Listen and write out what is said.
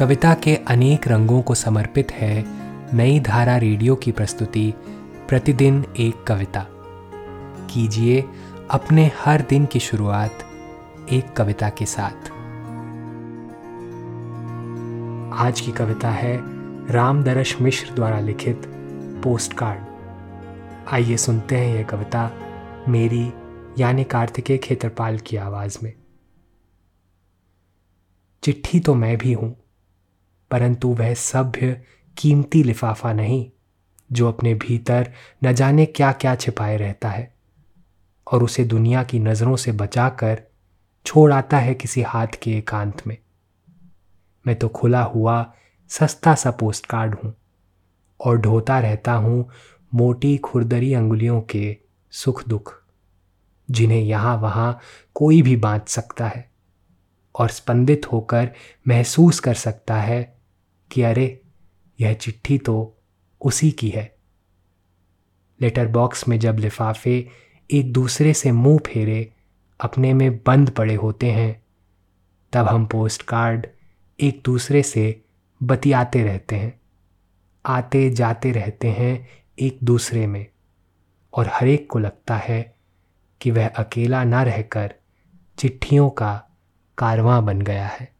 कविता के अनेक रंगों को समर्पित है नई धारा रेडियो की प्रस्तुति, प्रतिदिन एक कविता। कीजिए अपने हर दिन की शुरुआत एक कविता के साथ। आज की कविता है रामदरश मिश्र द्वारा लिखित पोस्ट कार्ड आइए सुनते हैं यह कविता मेरी, यानी कार्तिकेय खेत्रपाल की आवाज़ में। चिट्ठी तो मैं भी हूँ परंतु वह सभ्य, कीमती लिफाफा नहीं, जो अपने भीतर न जाने क्या क्या छिपाए रहता है और उसे दुनिया की नज़रों से बचाकर छोड़ आता है किसी हाथ के एकांत में। मैं तो खुला हुआ, सस्ता सा पोस्ट कार्ड हूँ और ढोता रहता हूँ मोटी खुरदरी अंगुलियों के सुख दुख, जिन्हें यहाँ वहाँ कोई भी बांट सकता है और स्पंदित होकर महसूस कर सकता है कि अरे, यह चिट्ठी तो उसी की है। लेटर बॉक्स में जब लिफाफे एक दूसरे से मुँह फेरे अपने में बंद पड़े होते हैं, तब हम पोस्ट कार्ड एक दूसरे से बतियाते रहते हैं, आते जाते रहते हैं एक दूसरे में। और हर एक को लगता है कि वह अकेला ना रहकर चिट्ठियों का कारवां बन गया है।